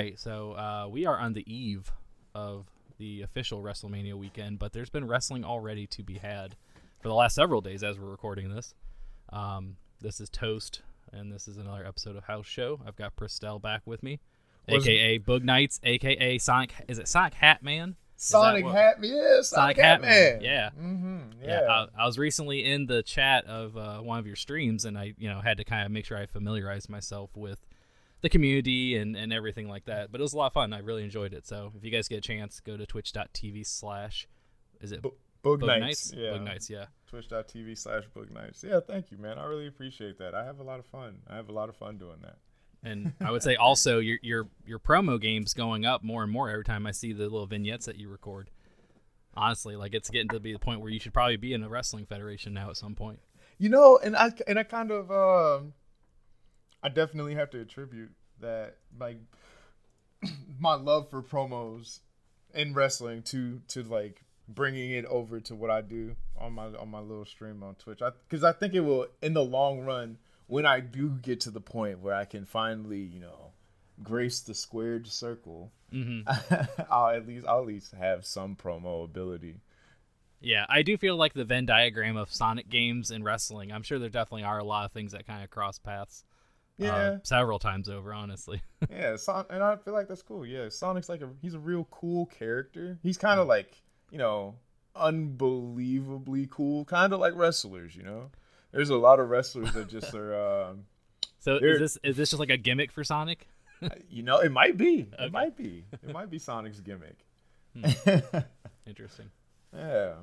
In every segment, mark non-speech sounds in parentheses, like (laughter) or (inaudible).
right, so uh, we are on the eve of the official WrestleMania weekend, but there's been wrestling already to be had for the last several days as we're recording this. Um, this is Toast, and this is another episode of House Show. I've got Pristel back with me, Was- aka Boog Knights, aka Sonic. Is it Sonic Hat Man? Sonic Hat, yeah, Sonic, Sonic Hat Man, yeah. hmm Yeah, yeah. I, I was recently in the chat of uh, one of your streams, and I, you know, had to kind of make sure I familiarized myself with the community and, and everything like that. But it was a lot of fun. I really enjoyed it. So if you guys get a chance, go to twitch.tv slash, is it Bo- Boog Bug Nights. Nights? Yeah. Bug Nights, yeah. Twitch.tv slash Boog Nights. Yeah, thank you, man. I really appreciate that. I have a lot of fun. I have a lot of fun doing that. And I would say also your your your promo games going up more and more every time I see the little vignettes that you record. Honestly, like it's getting to be the point where you should probably be in a wrestling federation now at some point. You know, and I and I kind of um I definitely have to attribute that like (clears throat) my love for promos in wrestling to to like bringing it over to what I do on my on my little stream on Twitch. I cuz I think it will in the long run when I do get to the point where I can finally, you know, grace the squared circle, hmm (laughs) I'll at least I'll at least have some promo ability. Yeah, I do feel like the Venn diagram of Sonic games and wrestling. I'm sure there definitely are a lot of things that kind of cross paths. Uh, Yeah. several times over, honestly. (laughs) yeah, Son- and I feel like that's cool. Yeah, Sonic's like a he's a real cool character. He's kind of like you know unbelievably cool, kind of like wrestlers. You know, there's a lot of wrestlers that just are. Um, (laughs) So is this is this just like a gimmick for Sonic? (laughs) you know, it might be. Okay. It might be. It might be Sonic's gimmick. Interesting. yeah.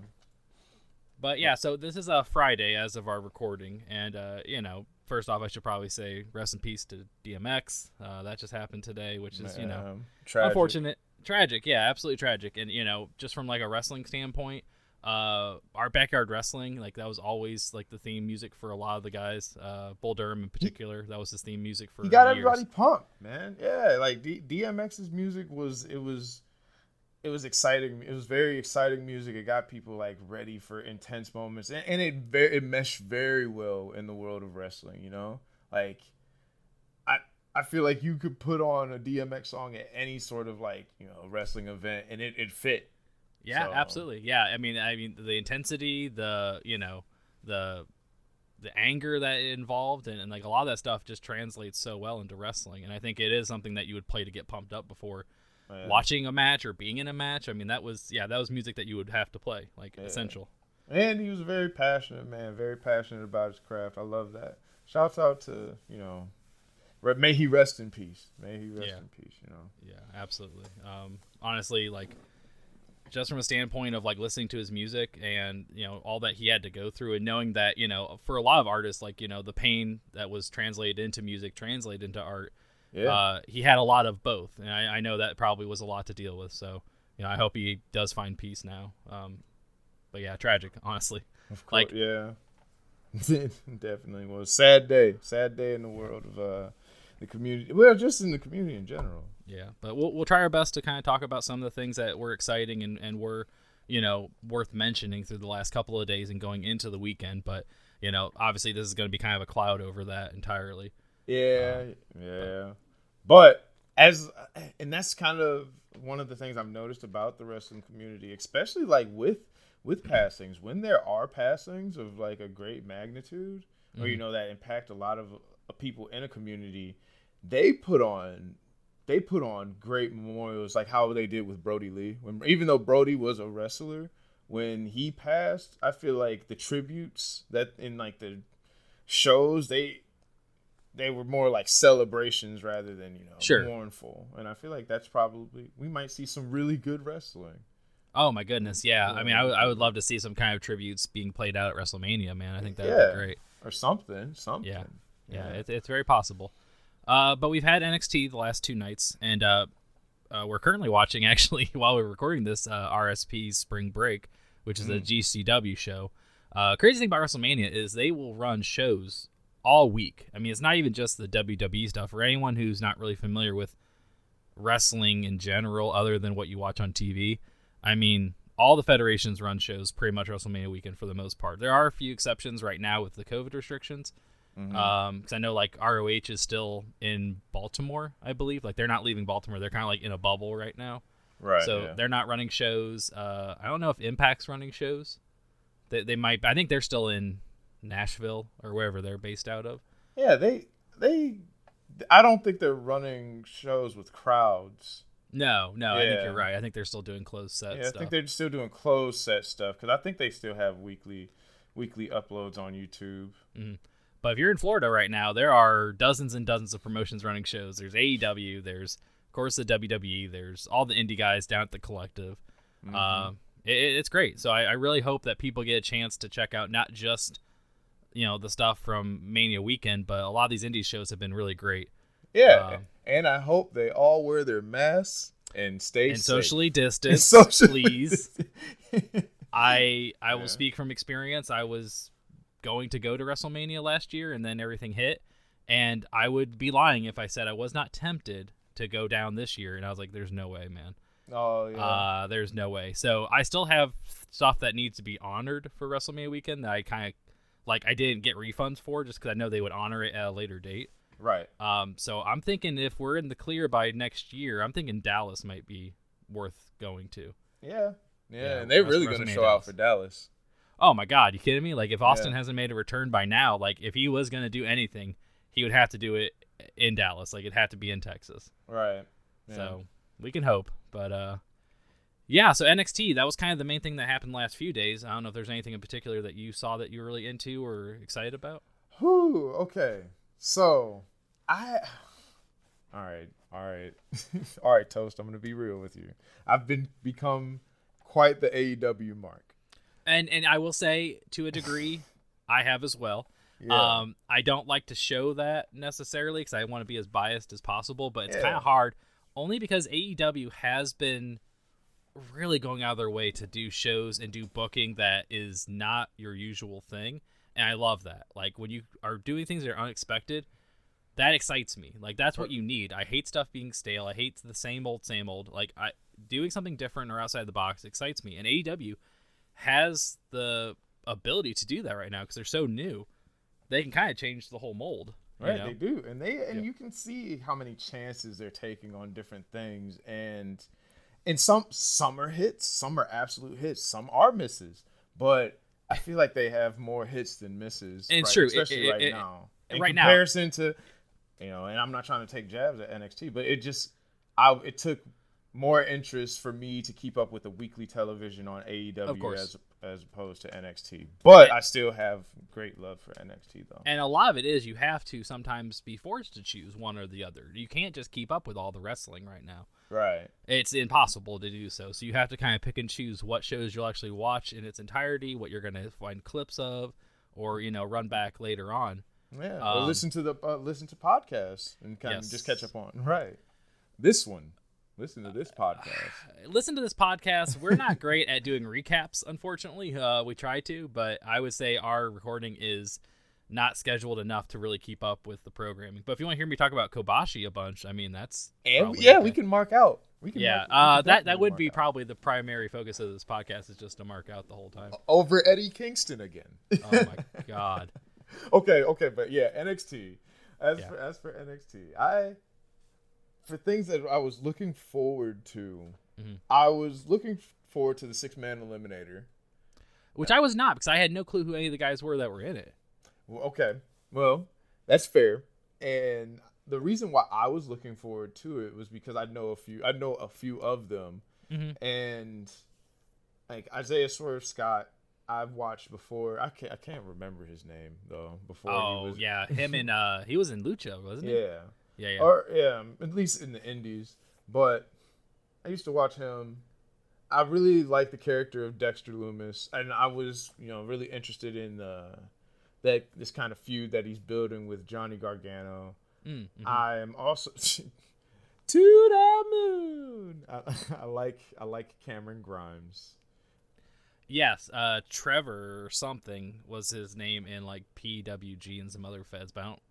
But yeah, so this is a Friday as of our recording, and uh, you know, first off, I should probably say rest in peace to DMX. Uh, that just happened today, which is you know Man, tragic. unfortunate, tragic. Yeah, absolutely tragic. And you know, just from like a wrestling standpoint, uh, our backyard wrestling, like that was always like the theme music for a lot of the guys. Uh, Bull Durham in particular, that was his theme music for. He got years. everybody pumped, man. Yeah, like D- DMX's music was it was it was exciting. It was very exciting music. It got people like ready for intense moments, and, and it very it meshed very well in the world of wrestling. You know, like I I feel like you could put on a DMX song at any sort of like you know wrestling event, and it it fit. Yeah, So- absolutely. Yeah, I mean, I mean, the intensity, the you know, the the anger that it involved, and, and like a lot of that stuff just translates so well into wrestling. And I think it is something that you would play to get pumped up before Man. watching a match or being in a match. I mean, that was yeah, that was music that you would have to play, like Yeah. essential. And he was a very passionate, man. Very passionate about his craft. I love that. Shouts out to you know, re- may he rest in peace. May he rest Yeah. in peace. You know. Yeah, absolutely. Um, honestly, like just from a standpoint of like listening to his music and you know all that he had to go through and knowing that you know for a lot of artists like you know the pain that was translated into music translated into art Yeah. uh, he had a lot of both and I, I know that probably was a lot to deal with so you know i hope he does find peace now um, but yeah tragic honestly of course. like- yeah. (laughs) Definitely was sad day. Sad day in the world of uh the community. Well, just in the community in general. Yeah, but we'll we'll try our best to kind of talk about some of the things that were exciting and and were, you know, worth mentioning through the last couple of days and going into the weekend. But you know, obviously this is going to be kind of a cloud over that entirely. Yeah, yeah. But as and that's kind of one of the things I've noticed about the wrestling community, especially like with with passings. When there are passings of like a great magnitude, or you know that impact a lot of uh, people in a community, they put on they put on great memorials, like how they did with Brodie Lee. When even though Brodie was a wrestler, when he passed, I feel like the tributes that in like the shows they they were more like celebrations rather than you know Sure. mournful. And I feel like that's probably we might see some really good wrestling. Oh my goodness, yeah. I mean, I would- love to see some kind of tributes being played out at WrestleMania, man. I think that would Yeah. be great. or something, something. Yeah. Yeah, It, it's very possible. Uh, but we've had NXT the last two nights, and uh, uh, we're currently watching (laughs) actually while we're recording this uh, RSP's Spring Break, which is a GCW show. Uh, crazy thing about WrestleMania is they will run shows all week. I mean, it's not even just the WWE stuff. For anyone who's not really familiar with wrestling in general, other than what you watch on TV, I mean, all the federations run shows pretty much WrestleMania weekend for the most part. There are a few exceptions right now with the COVID restrictions, because I know like ROH is still in Baltimore, I believe. Like they're not leaving Baltimore; they're kind of like in a bubble right now. right. so yeah. they're not running shows. Uh, I don't know if Impact's running shows. They they might. I think they're still in Nashville or wherever they're based out of. Yeah, they they. I don't think they're running shows with crowds. No, no, I think you're right. I think they're still doing closed set yeah, I stuff. think they're still doing closed set stuff because I think they still have weekly weekly uploads on YouTube. But if you're in Florida right now, there are dozens and dozens of promotions running shows. There's AEW, there's of course the WWE, there's all the indie guys down at the Collective. Mm-hmm. Um, it, it's great. So I, I really hope that people get a chance to check out not just you know the stuff from Mania weekend, but a lot of these indie shows have been really great Yeah, Um, and I hope they all wear their masks and stay and safe. socially And distanced. (laughs) socially please. (laughs) I I will Yeah. speak from experience. I was going to go to WrestleMania last year, and then everything hit, and I would be lying if I said I was not tempted to go down this year. And I was like, "There's no way, man. oh yeah. Uh, there's no way." So I still have stuff that needs to be honored for WrestleMania weekend that I kind of like. I didn't get refunds for just because I know they would honor it at a later date. right. Um, so I'm thinking if we're in the clear by next year, I'm thinking Dallas might be worth going to. Yeah. Yeah, Yeah, and they're really going to WrestleMania show out for Dallas. Oh my God, you kidding me? Like if Austin Yeah. hasn't made a return by now, like if he was gonna do anything, he would have to do it in Dallas. Like it'd have to be in Texas. Right. Yeah. So we can hope. But uh yeah, so NXT, that was kind of the main thing that happened last few days. I don't know if there's anything in particular that you saw that you were really into or excited about. Whew, okay. So, I. (sighs) All right, all right, (laughs) all right, Toast. I'm gonna be real with you. I've been become quite the AEW mark. And and I will say to a degree, (laughs) I have as well. Yeah. Um, I don't like to show that necessarily because I want to be as biased as possible, but it's Yeah. kind of hard only because AEW has been really going out of their way to do shows and do booking that is not your usual thing. And I love that. Like when you are doing things that are unexpected, that excites me. Like that's what you need. I hate stuff being stale. I hate the same old, same old. Like I doing something different or outside the box excites me. And AEW has the ability to do that right now because they're so new. They can kind of change the whole mold. you Right, know? they do, and they and Yeah. you can see how many chances they're taking on different things, and and some some are hits, some are absolute hits, some are misses, but I feel like they have more hits than misses. And it's right, true, especially it- right it- now. In right now. comparison to, you know, and I'm not trying to take jabs at NXT, but it just, I it took more interest for me to keep up with the weekly television on AEW course. as as opposed to NXT. But I still have great love for NXT though. And a lot of it is you have to sometimes be forced to choose one or the other. You can't just keep up with all the wrestling right now. Right. It's impossible to do so. So you have to kind of pick and choose what shows you'll actually watch in its entirety, what you're going to find clips of, or you know run back later on. Yeah, or Um, listen to the uh, listen to podcasts and kind Yes. of just catch up on right. This one, listen to this podcast. (sighs) Listen to this podcast. We're not (laughs) great at doing recaps, unfortunately. Uh, we try to, but I would say our recording is not scheduled enough to really keep up with the programming. But if you want to hear me talk about Kobashi a bunch, I mean that's And yeah, okay. we can mark out. We can. Yeah, mark, we uh, can that that would be out. probably the primary focus of this podcast is just to mark out the whole time. over Eddie Kingston again. Oh my (laughs) god. okay, okay, but yeah, NXT. As Yeah. for as for NXT, I for things that I was looking forward to, Mhm. I was looking forward to the six man eliminator. Which I was not because I had no clue who any of the guys were that were in it. Well, okay. Well, that's fair. And the reason why I was looking forward to it was because I know a few I know a few of them. Mhm. And like Isaiah Swerve Scott, I've watched before. I can't I can't remember his name though. Before Oh he was yeah, him and uh, he was in Lucha, wasn't he? Yeah. Yeah, yeah. Or yeah, at least in the indies. But I used to watch him. I really like the character of Dexter Lumis, and I was, you know, really interested in the that this kind of feud that he's building with Johnny Gargano. Mm, mhm. I am also (laughs) to the moon. I, (laughs) I like I like Cameron Grimes. yes, uh, Trevor or something was his name in like PWG and some other feds, but I don't.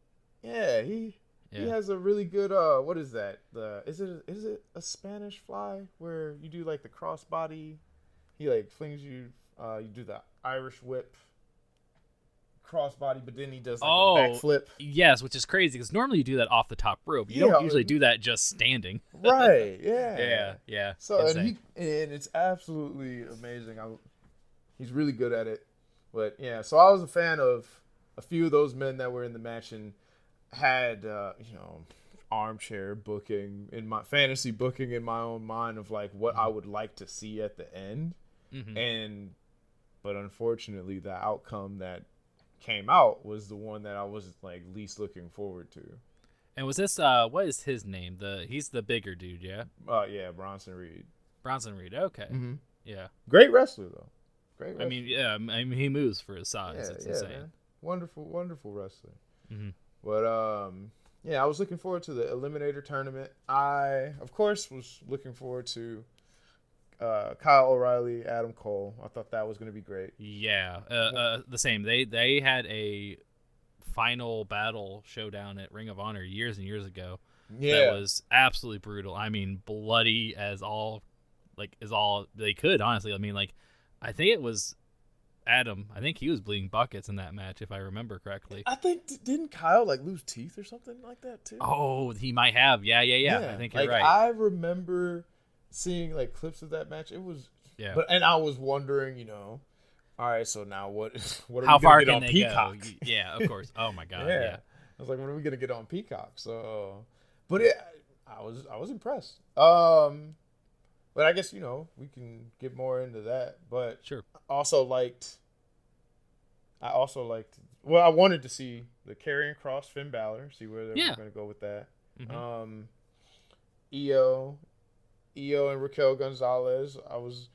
Yeah, he he has a really good uh what is that? The is it is it a Spanish fly where you do like the crossbody? He like flings you uh you do the Irish whip crossbody, but then he does like Oh. a backflip. Yes, which is crazy because normally you do that off the top rope. You Yeah, don't usually do that just standing. (laughs) Right. Yeah. Yeah, yeah. So and he and it's absolutely amazing. I, he's really good at it. But yeah, so I was a fan of a few of those men that were in the match and had uh, you know armchair booking in my fantasy booking in my own mind of like what I would like to see at the end. Mhm. And but unfortunately, the outcome that came out was the one that I was like least looking forward to. And was this uh what is his name? The he's the bigger dude, yeah? Uh, yeah, Bronson Reed. Bronson Reed. Okay. Mm-hmm. Yeah. Great wrestler though. Great. Wrestler. I mean, yeah, I mean he moves for his size. yeah, it's yeah, insane. man. Wonderful, wonderful wrestler. Mhm. But um, yeah, I was looking forward to the Eliminator tournament. I, of course, was looking forward to uh, Kyle O'Reilly, Adam Cole. I thought that was going to be great. Yeah, uh, uh, the same. They they had a final battle showdown at Ring of Honor years and years ago. Yeah, That was absolutely brutal. I mean, bloody as all like as all they could. Honestly, I mean, like I think it was Adam. I think he was bleeding buckets in that match, if I remember correctly. I think didn't Kyle like lose teeth or something like that too? Oh, he might have. Yeah, yeah, yeah. I think you're like, right. I remember seeing like clips of that match. It was, yeah. but and I was wondering, you know, all right, so now what? (laughs) What are How we far get can on they Peacock? go? Yeah, of course. Oh my god. yeah. yeah. I was like, when are we gonna get on Peacock? So, but it, I was I was impressed. Um, but I guess you know we can get more into that. But Sure. also liked. I also liked. Well, I wanted to see the Karrion Kross Finn Balor. See where they're Yeah. going to go with that. Mhm. Um, Io, Io and Raquel Gonzalez. I was,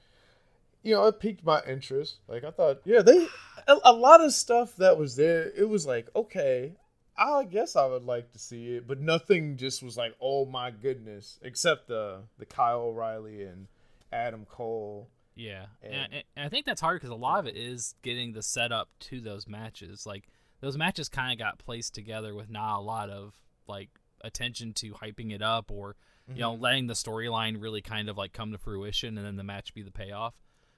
you know, it piqued my interest. Like I thought, yeah, they a, a lot of stuff that was there. It was like, okay, I guess I would like to see it, but nothing just was like, oh my goodness, except the the Kyle O'Reilly and Adam Cole. Yeah, and, And- I think that's hard because a lot of it is getting the setup to those matches. Like those matches kind of got placed together with not a lot of like attention to hyping it up or you know letting the storyline really kind of like come to fruition and then the match be the payoff.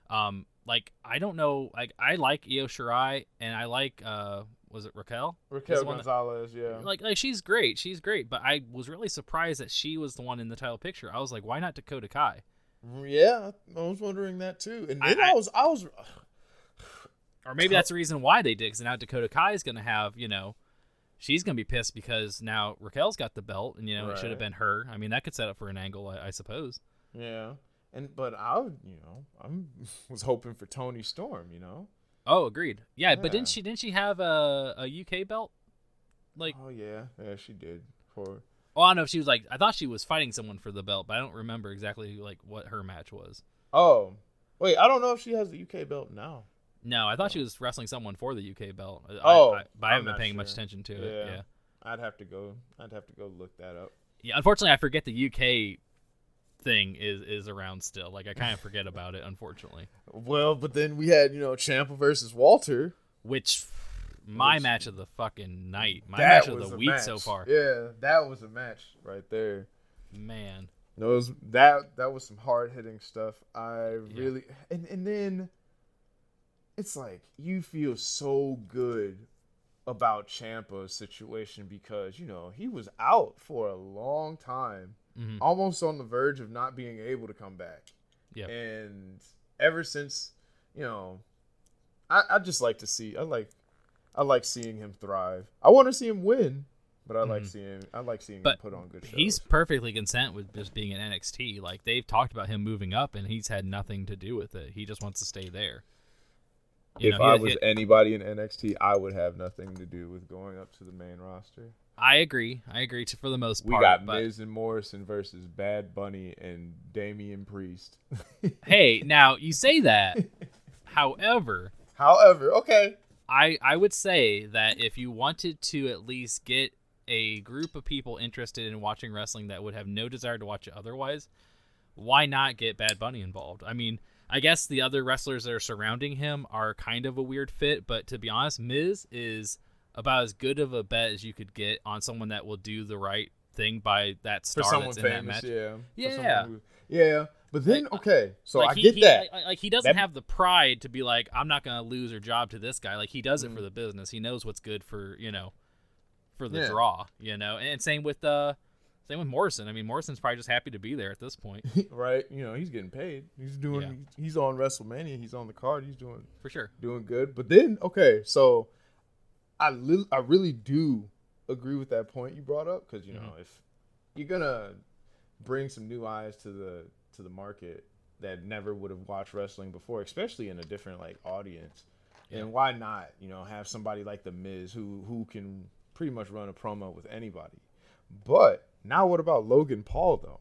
Um, like I don't know, like I like Io Shirai and I like uh, was it Raquel? Raquel one that- Gonzalez, yeah. Like like she's great, she's great, but I was really surprised that she was the one in the title picture. I was like, why not Dakota Kai? yeah, I was wondering that too. And I- then I, I- was I was (sighs) Or maybe that's the reason why they did. Because now Dakota Kai is going to have, you know, she's going to be pissed because now Raquel's got the belt, and you know it should have been her. I mean, that could set up for an angle, I, I suppose. Yeah, and but I would, you know, I'm (laughs) was hoping for Toni Storm, you know. Oh, agreed. Yeah, but didn't she didn't she have a, a UK belt? Like, Oh yeah, yeah, she did. For oh, I don't know if she was like. I thought she was fighting someone for the belt, but I don't remember exactly like what her match was. oh wait, I don't know if she has the UK belt now. No, I thought she was wrestling someone for the UK belt. Oh, I, but I I'm haven't been paying much attention to it. Yeah. Yeah. I'd have to go. I'd have to go look that up. Yeah, unfortunately, I forget the UK thing is is around still. Like I kind of forget about it, unfortunately. Well, but then we had you know Ciampa versus Walter. Which my Which- match of the fucking night, my match of the week so far. Yeah, that was a match right there. Man, Those that that was some hard hitting stuff. I really and and then it's like you feel so good about Ciampa's situation because you know he was out for a long time, Mhm. almost on the verge of not being able to come back. Yep. And ever since, you know, I I just like to see I like I like seeing him thrive. I want to see him win, but I like Mhm. seeing I like seeing But him put on good shows. he's perfectly content with just being in NXT. Like they've talked about him moving up, and he's had nothing to do with it. He just wants to stay there. You if know, I was anybody in NXT, I would have nothing to do with going up to the main roster. I agree. I agree to, for the most part. We got but Miz and Morrison versus Bad Bunny and Damian Priest. (laughs) hey, now you say that. However, However, okay, I I would say that if you wanted to at least get a group of people interested in watching wrestling that would have no desire to watch it otherwise, why not get Bad Bunny involved? I mean, I guess the other wrestlers that are surrounding him are kind of a weird fit, but to be honest, Miz is about as good of a bet as you could get on someone that will do the right thing by that for star that's in that match. yeah, Yeah. who- yeah. But then, Like, okay, so like I he, get he- that. Like, like, he doesn't That- have the pride to be like, I'm not gonna lose her job to this guy. Like he does it Mhm. for the business. He knows what's good for you know, for the Yeah. draw. You know, and same with uh, same with Morrison. I mean, Morrison's probably just happy to be there at this point (laughs) right? You know, he's getting paid. He's doing. Yeah. He's on WrestleMania. He's on the card. He's doing for sure. doing good. But then, okay, so I li- I really do agree with that point you brought up because you know Mhm. if you're gonna bring some new eyes to the to the market that never would have watched wrestling before, especially in a different like audience, Yeah. and why not you know have somebody like the Miz who who can pretty much run a promo with anybody. But now what about Logan Paul though?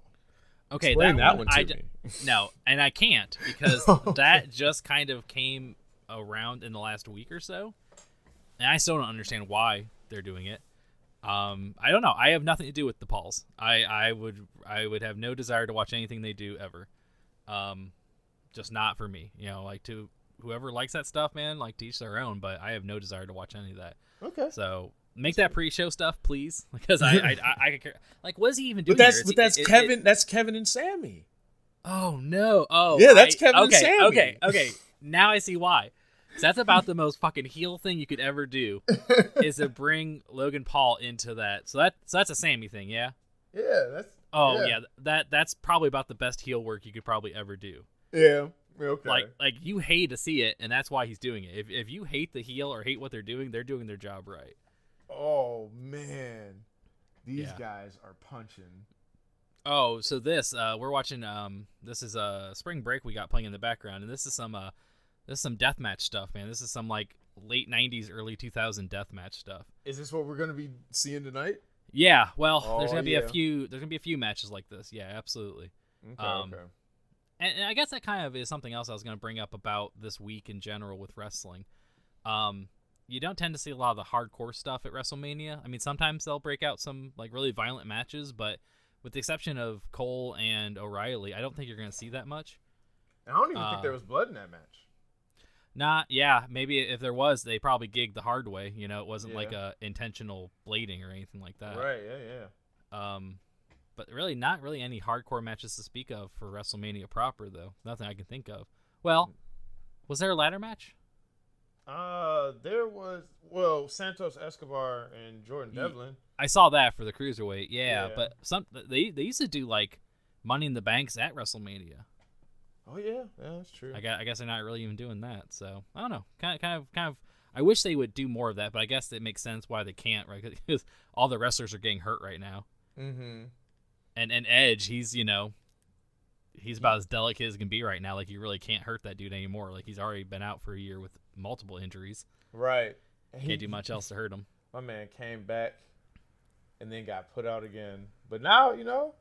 Okay, Explain that, that one, one to I d- me. (laughs) no, and I can't because (laughs) that just kind of came around in the last week or so, and I still don't understand why they're doing it. Um, I don't know. I have nothing to do with the Pauls. I, I would I would have no desire to watch anything they do ever. Um, just not for me. You know, like to whoever likes that stuff, man. Like to each their own. But I have no desire to watch any of that. Okay. So make that pre-show stuff, please, (laughs) because I I, I, I could care. Like, what is he even doing? But that's but that's it- it- Kevin. that's Kevin and Sami. Oh no! Oh Yeah, that's I- Kevin and Okay, Sami. okay, okay. (laughs) Now I see why. That's about the most fucking heel thing you could ever do (laughs) is to bring Logan Paul into that. So that so that's a Sami thing, yeah. Yeah, that's. Oh Yeah. yeah, that that's probably about the best heel work you could probably ever do. Yeah. Okay. Like like you hate to see it, and that's why he's doing it. If if you hate the heel or hate what they're doing, they're doing their job right. oh man, these Yeah. guys are punching. Oh, so this uh we're watching um this is a uh, spring break we got playing in the background and this is some uh this is some deathmatch stuff, man. This is some like late 90s early 2000 deathmatch stuff. Is this what we're gonna be seeing tonight? Yeah, well, Oh, there's going to be yeah. a few there's going to be a few matches like this. Yeah, absolutely. Okay. Um, okay. And, and I guess that kind of is something else I was going to bring up about this week in general with wrestling. Um you don't tend to see a lot of the hardcore stuff at WrestleMania. I mean, sometimes they'll break out some like really violent matches, but with the exception of Cole and O'Reilly, I don't think you're going to see that much. I don't even think there was blood in that match. Not, yeah, maybe if there was, they probably gigged the hard way. You know, it wasn't like a intentional blading or anything like that. Right. Yeah. Yeah. Um, but really, not really any hardcore matches to speak of for WrestleMania proper, though. Nothing I can think of. Well, was there a ladder match? Uh, there was well Santos Escobar and Jordan Devlin. I saw that for the cruiserweight. Yeah, Yeah. but some they they used to do like Money in the Banks at WrestleMania. Oh yeah, yeah, that's true. I guess, I guess they're not really even doing that. So I don't know. Kind of, kind of, kind of. I wish they would do more of that, but I guess it makes sense why they can't, right? Because all the wrestlers are getting hurt right now, mm-hmm. and and Edge, he's you know, he's about as delicate as can be right now. Like you really can't hurt that dude anymore. Like he's already been out for a year with multiple injuries. Right. Can't do much else to hurt him. My man came back and then got put out again. But now, you know,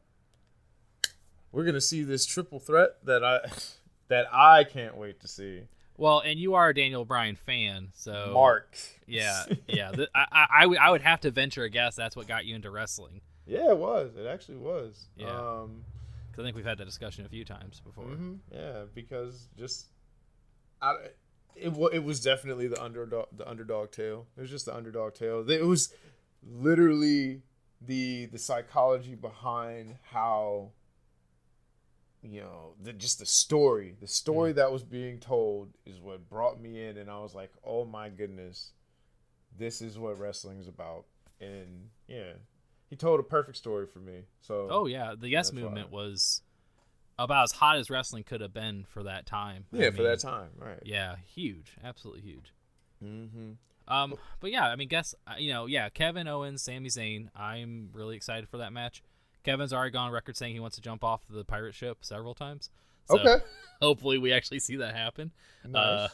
we're gonna see this triple threat that I (laughs) that I can't wait to see. Well, and you are a Daniel Bryan fan, so Mark. Yeah, (laughs) yeah. Th- I, I, I would- have to venture a guess that's what got you into wrestling. yeah, it was. It actually was. Yeah. Um, 'Cause I think we've had that discussion a few times before. mhm, Yeah, because just I, it it was definitely the underdog the underdog tale. It was just the underdog tale. It was literally the the psychology behind how you know the just the story the story that was being told is what brought me in and i was like oh my goodness this is what wrestling is about and yeah he told a perfect story for me so Oh yeah, the Yes movement why. was about as hot as wrestling could have been for that time. I yeah for that time right Yeah, huge, absolutely huge. mm-hmm. Um, but yeah, I mean, guess uh, you know, yeah, Kevin Owens, Sami Zayn. I'm really excited for that match. Kevin's already gone on record saying he wants to jump off the pirate ship several times. So okay (laughs) Hopefully, we actually see that happen. Uh,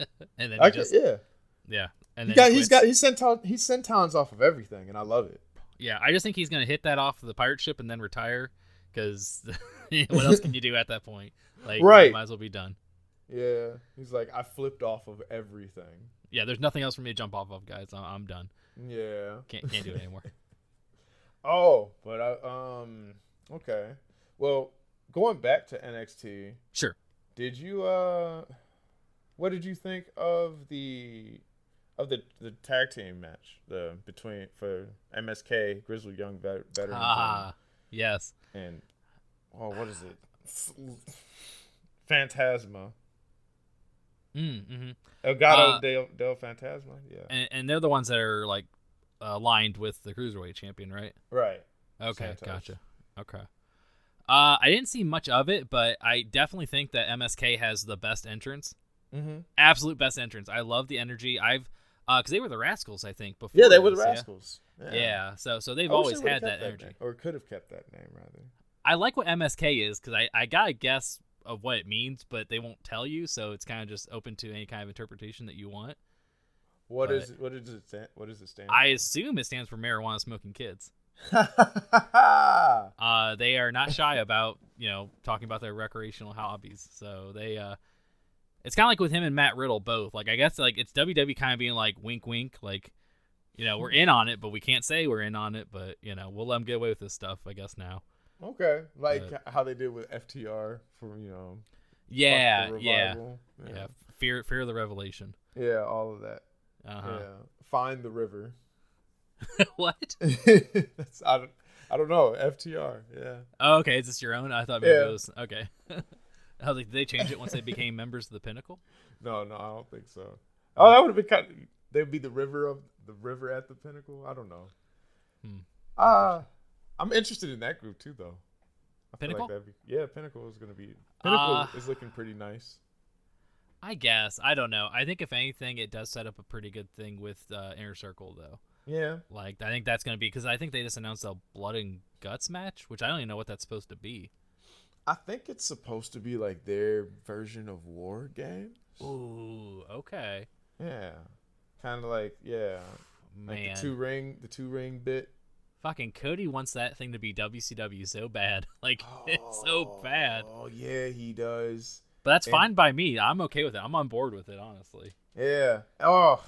nice. (laughs) and then I just yeah yeah, and he then got, he he's quits. got he sent town, he sent towns off of everything and i love it Yeah, I just think he's gonna hit that off of the pirate ship and then retire. Because (laughs) what else can you do at that point? Like, Right. might as well be done. yeah he's like i flipped off of everything Yeah, there's nothing else for me to jump off of, guys. I'm, I'm done. yeah Can't can't do it anymore. Oh, but I um okay. Well, going back to NXT, Sure. did you uh what did you think of the of the the tag team match the between for MSK Grizzled Young vet, veterans Ah, yes. and, oh what is it Fantasma. Mm, hmm Legado Uh, del, del Fantasma. Yeah. And, and they're the ones that are like aligned with the cruiserweight champion, right? Right. Okay, Santos. gotcha. Okay. Uh, I didn't see much of it, but I definitely think that MSK has the best entrance. Mm-hmm. Absolute best entrance. I love the energy. I've uh, because they were the Rascalz, I think. Before Yeah, they were the this, yeah? Rascalz. Yeah. So so they've always had kept that energy. name, or could have kept that name rather. I like what MSK is because I I got a guess of what it means, but they won't tell you, so it's kind of just open to any kind of interpretation that you want. What But- is what does it stand? What does it stand? I assume it stands for marijuana smoking kids. (laughs) Uh, they are not shy about you know talking about their recreational hobbies. So they uh, it's kind of like with him and Matt Riddle both. Like I guess like it's WWE kind of being like wink wink, like you know we're in on it, but we can't say we're in on it. But you know we'll let them get away with this stuff, I guess now. okay, like how they did with FTR for you know. fuck Yeah, yeah, yeah, Fear, fear of the revelation. yeah, all of that. Uh-huh. Yeah, find the river. (laughs) what? (laughs) That's, I don't, I don't know. FTR. Yeah. Oh, okay, is this your own? I thought maybe Yeah. it was okay. (laughs) I was like, did they change it once they became members of the Pinnacle? No, no, I don't think so. Oh, that would have been kind. Of, they'd be the river of the river at the pinnacle. I don't know. Hmm. Uh I'm interested in that group too, though. I Pinnacle? that'd be, yeah, Pinnacle is gonna be. Pinnacle Uh, is looking pretty nice. I guess I don't know. I think if anything, it does set up a pretty good thing with uh, Inner Circle, though. Yeah. Like I think that's gonna be because I think they just announced a Blood and Guts match, which I don't even know what that's supposed to be. I think it's supposed to be like their version of War Games. Ooh, okay, Yeah. Kind of like yeah, like man. the two ring, the two ring bit. Fucking Cody wants that thing to be WCW so bad, (laughs) like it's so bad. Oh yeah, he does. But that's And- fine by me. I'm okay with it. I'm on board with it, honestly. Yeah. Oh,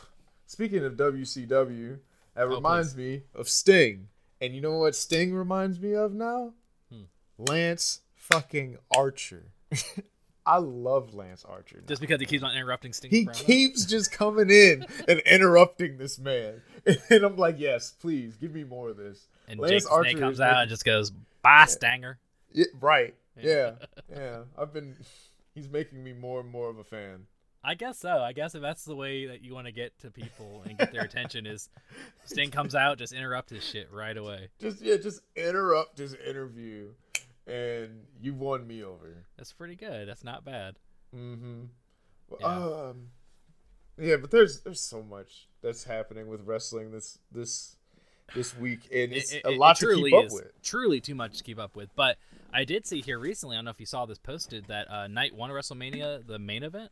speaking of WCW, that Oh, reminds me of Sting. And you know what Sting reminds me of now? Hmm. Lance fucking Archer. (laughs) I love Lance Archer. now. Just because he keeps on interrupting Sting. he keeps just coming in and (laughs) interrupting this man. (laughs) And I'm like, yes, please give me more of this. and Lance Jake Archer Snake comes out and just goes, "Bye, Stanger." Yeah, right. Yeah. Yeah. Yeah. I've been he's making me more and more of a fan. I guess so. I guess if that's the way that you want to get to people and get their attention is (laughs) Sting comes out, just interrupt his shit right away. Just yeah, just interrupt his interview and you won me over. That's pretty good. That's not bad. Mm-hmm. Yeah. Um, yeah, but there's there's so much that's happening with wrestling this this this week, and it's It- a lot it to keep up is with. Truly too much to keep up with. But I did see here recently. I don't know if you saw this posted that uh, night one of WrestleMania, the main event,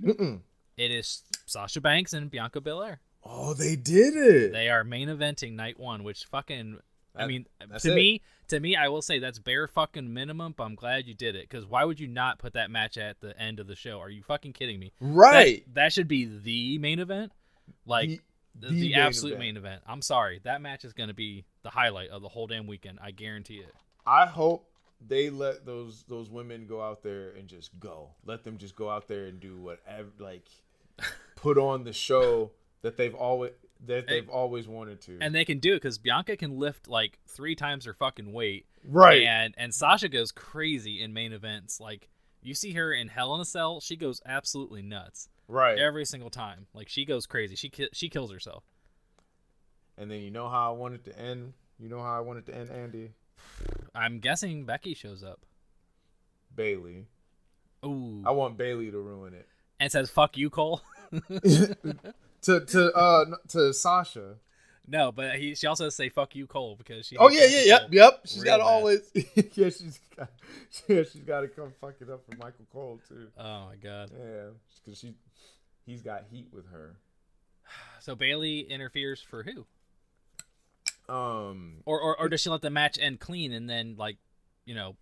Mm-mm. it is Sasha Banks and Bianca Belair. Oh, they did it. They are main eventing night one, which fucking. I mean, to it. me, to me, I will say that's bare fucking minimum. But I'm glad you did it because why would you not put that match at the end of the show? Are you fucking kidding me? Right. That, should be the main event, like The- the, the the main absolute event. main event. I'm sorry, that match is going to be the highlight of the whole damn weekend. I guarantee it. I hope they let those those women go out there and just go. Let them just go out there and do whatever, like (laughs) put on the show that they've always that they've always wanted to. And they can do it because Bianca can lift like three times her fucking weight, right. and and Sasha goes crazy in main events. Like you see her in Hell in a Cell, she goes absolutely nuts right. every single time. Like she goes crazy. She ki- she kills herself. and then you know how I want it to end. You know how I want it to end, Andy (sighs) (laughs) I'm guessing Becky shows up. Bayley. Ooh, I want Bayley to ruin it. and says "fuck you, Cole." (laughs) to to uh to Sasha. no, but he she also say "fuck you, Cole" because she. Oh yeah, yeah, yep, yep. She's got to always. (laughs) yeah, she's got. (laughs) Yeah, she's got to come fuck it up for Michael Cole too. Oh my god. Yeah, because she, he's got heat with her. So Bayley interferes for who? Um. Or, or or does she let the match end clean and then like, you know,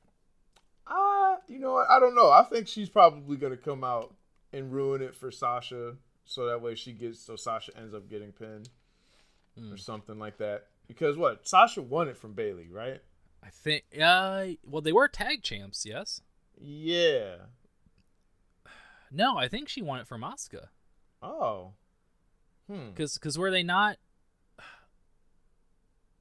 Uh, you know what? I don't know. I think she's probably gonna come out and ruin it for Sasha, so that way she gets so Sasha ends up getting pinned Hmm. or something like that. Because what Sasha won it from Bayley, right? I think uh well they were tag champs, yes. Yeah. No, I think she won it from Asuka. Oh. Hmm. Cuz cuz were they not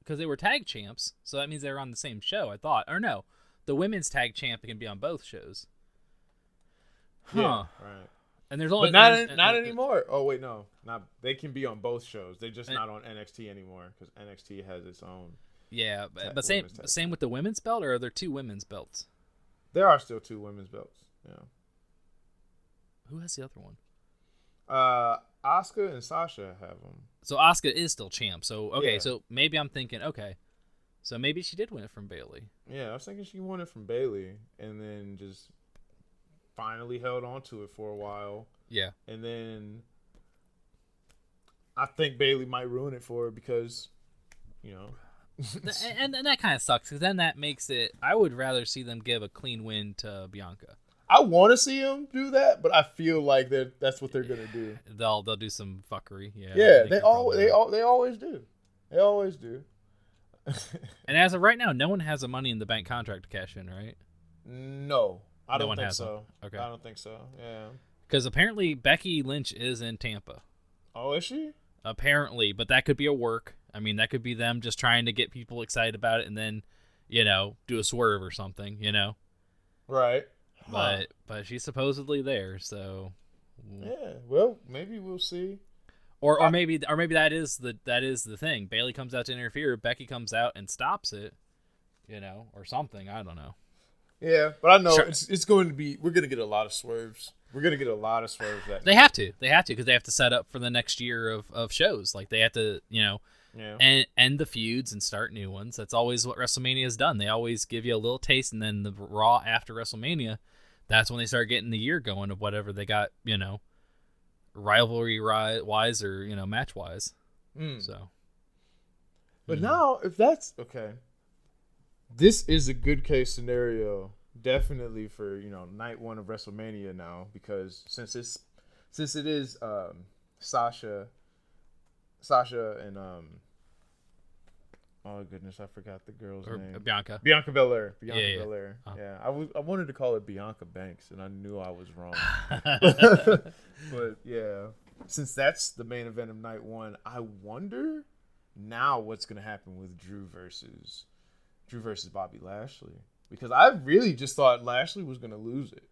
cuz they were tag champs, so that means they were on the same show, I thought. Or no. the women's tag champ can be on both shows. Huh. Yeah, right. And there's only But not and- not and- anymore. Oh wait, no, not they can be on both shows. They're just not on NXT anymore because NXT has its own. Yeah, but, Tag- but same same with the women's belt, or are there two women's belts? There are still two women's belts. Yeah. Who has the other one? Uh, Asuka and Sasha have them. So Asuka is still champ. So okay, Yeah. so maybe I'm thinking okay, so maybe she did win it from Bayley. Yeah, I was thinking she won it from Bayley, and then just finally held on to it for a while, Yeah, and then I think Bayley might ruin it for her because, you know, Th- (laughs) and, and that kind of sucks because then that makes it. I would rather see them give a clean win to Bianca. I want to see them do that, but I feel like that that's what they're gonna do. They'll they'll do some fuckery. Yeah, Yeah, they they're all they all they always do. They always do. (laughs) And as of right now, no one has a Money in the Bank contract to cash in, right? no, I No don't one think has one. so. Okay. I don't think so. Yeah. Because apparently Becky Lynch is in Tampa. Oh, is she? Apparently, but that could be a work. I mean, that could be them just trying to get people excited about it, and then, you know, do a swerve or something. You know, Right. But but she's supposedly there, so. Yeah. Well, maybe we'll see. Or, I- or maybe or maybe that is the that is the thing. Bayley comes out to interfere. Becky comes out and stops it, you know, or something. I don't know. Yeah, but I know Sure. it's it's going to be. We're gonna get a lot of swerves. We're gonna get a lot of swerves. That They have to. They have to because they have to set up for the next year of, of shows. Like they have to, you know, Yeah. end end the feuds and start new ones. That's always what WrestleMania has done. They always give you a little taste, and then the Raw after WrestleMania, that's when they start getting the year going of whatever they got, you know, rivalry wise or you know match wise. Mm. So But Mhm. now, if that's okay, this is a good case scenario, definitely for you know night one of WrestleMania now because since it's since it is um, Sasha, Sasha and um, oh goodness, I forgot the girl's or name. Bianca. Bianca Belair. Bianca Yeah, yeah. Belair. Oh. Yeah, I was I wanted to call it Bianca Banks, and I knew I was wrong. (laughs) (laughs) but yeah, since that's the main event of night one, I wonder now what's gonna happen with Drew versus Drew versus Bobby Lashley because I really just thought Lashley was gonna lose it.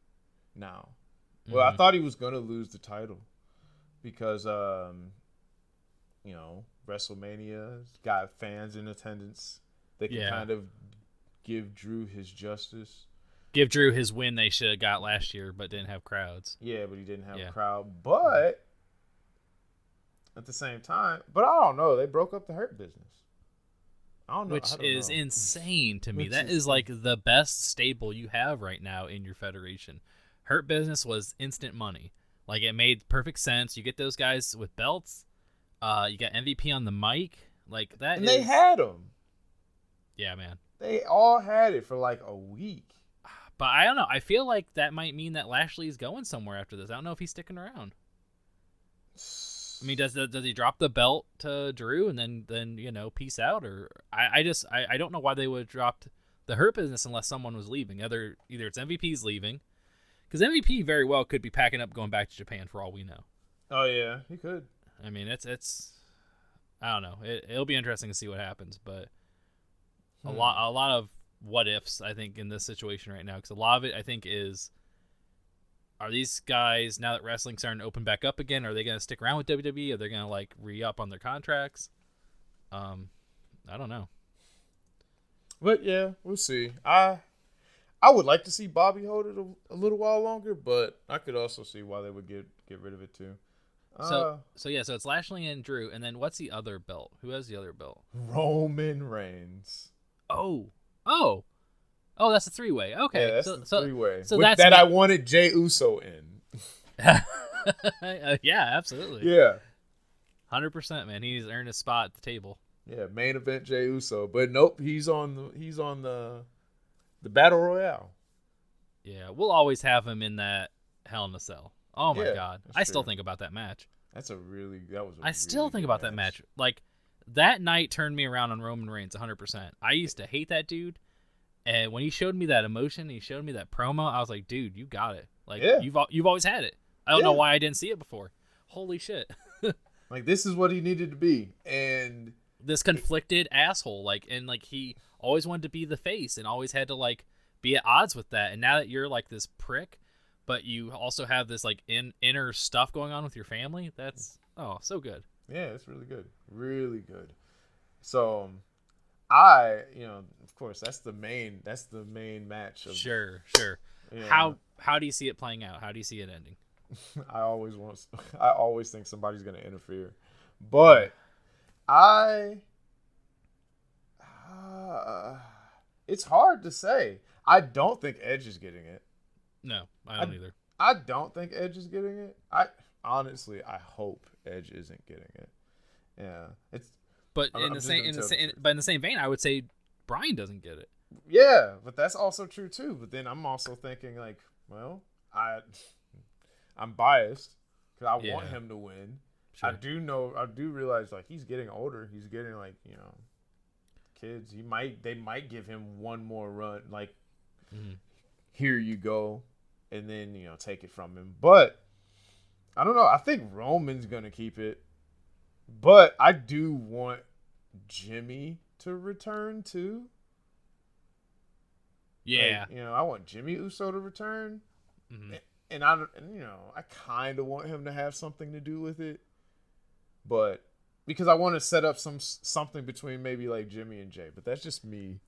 Now, well, I Mhm. thought he was gonna lose the title because um, you know, WrestleMania's got fans in attendance. They can Yeah. kind of give Drew his justice. Give Drew his win they should have got last year, but didn't have crowds. Yeah, but he didn't have Yeah. a crowd. But at the same time, but I don't know. They broke up the Hurt business. I don't know. which don't is know. insane to me. Which That is- is like the best stable you have right now in your federation. Hurt Business was instant money. Like it made perfect sense. You get those guys with belts. Uh, you got MVP on the mic. Like that. And they had him. yeah, man. They all had it for like a week. But I don't know. I feel like that might mean that Lashley's going somewhere after this. I don't know if he's sticking around. I mean, does does he drop the belt to Drew and then then you know peace out or I, I just I, I don't know why they would have dropped the Hurt Business unless someone was leaving. Either either it's MVP's leaving because MVP very well could be packing up going back to Japan for all we know. Oh yeah, he could. I mean, it's it's I don't know. It, it'll be interesting to see what happens, but a Hmm. lot a lot of what ifs I think in this situation right now because a lot of it I think is are these guys now that wrestling's starting to open back up again are they going to stick around with WWE are they going to like re-up on their contracts um I don't know But yeah, we'll see. I I would like to see Bobby hold it a, a little while longer, but I could also see why they would get get rid of it too. So Uh, so yeah so it's Lashley and Drew and then what's the other belt who has the other belt Roman Reigns. oh oh oh that's a three way okay Yeah, that's so, so three way. so With- that's that ma- I wanted Jey Uso in. Uh, (laughs) yeah absolutely Yeah. Hundred percent, man. He's earned a spot at the table. Yeah, main event Jey Uso. But nope, he's on the he's on the the battle royale. Yeah, we'll always have him in that Hell in a Cell. Oh my Yeah, god, I still true. think about that match. That's a really that was. I I still think about that match. Like that night turned me around on Roman Reigns 100. percent I used to hate that dude, and when he showed me that emotion, he showed me that promo. I was like, dude, you got it. Like Yeah. you've you've always had it. I don't know why I didn't see it before. Holy shit. (laughs) Like this is what he needed to be, and this conflicted asshole like and like he always wanted to be the face and always had to like be at odds with that. And now that you're like this prick, but you also have this like in inner stuff going on with your family, that's oh so good. Yeah, it's really good, really good. So, um, I, you know, of course, that's the main, that's the main match. Of, Sure, sure. How how do you see it playing out? How do you see it ending? (laughs) I always want, (laughs) I always think somebody's gonna interfere, but I, uh, it's hard to say. I don't think Edge is getting it. No, I don't I- either. I don't think Edge is getting it. I honestly, I hope Edge isn't getting it. Yeah, it's But I'm- in I'm the same in the same truth. but in the same vein, I would say Brian doesn't get it. yeah, but that's also true too. But then I'm also thinking like, well, I, (laughs) I'm biased because I want him to win. I do know, I do realize like he's getting older. He's getting like you know, kids. He might, they might give him one more run. Like, Mhm. here you go, and then you know take it from him. But I don't know. I think Roman's gonna keep it, but I do want Jimmy to return too. Yeah. Like, you know, I want Jimmy Uso to return, Mhm. and I, don't- and, you know, I kind of want him to have something to do with it, but because I want to set up some something between maybe like Jimmy and Jey. But that's just me.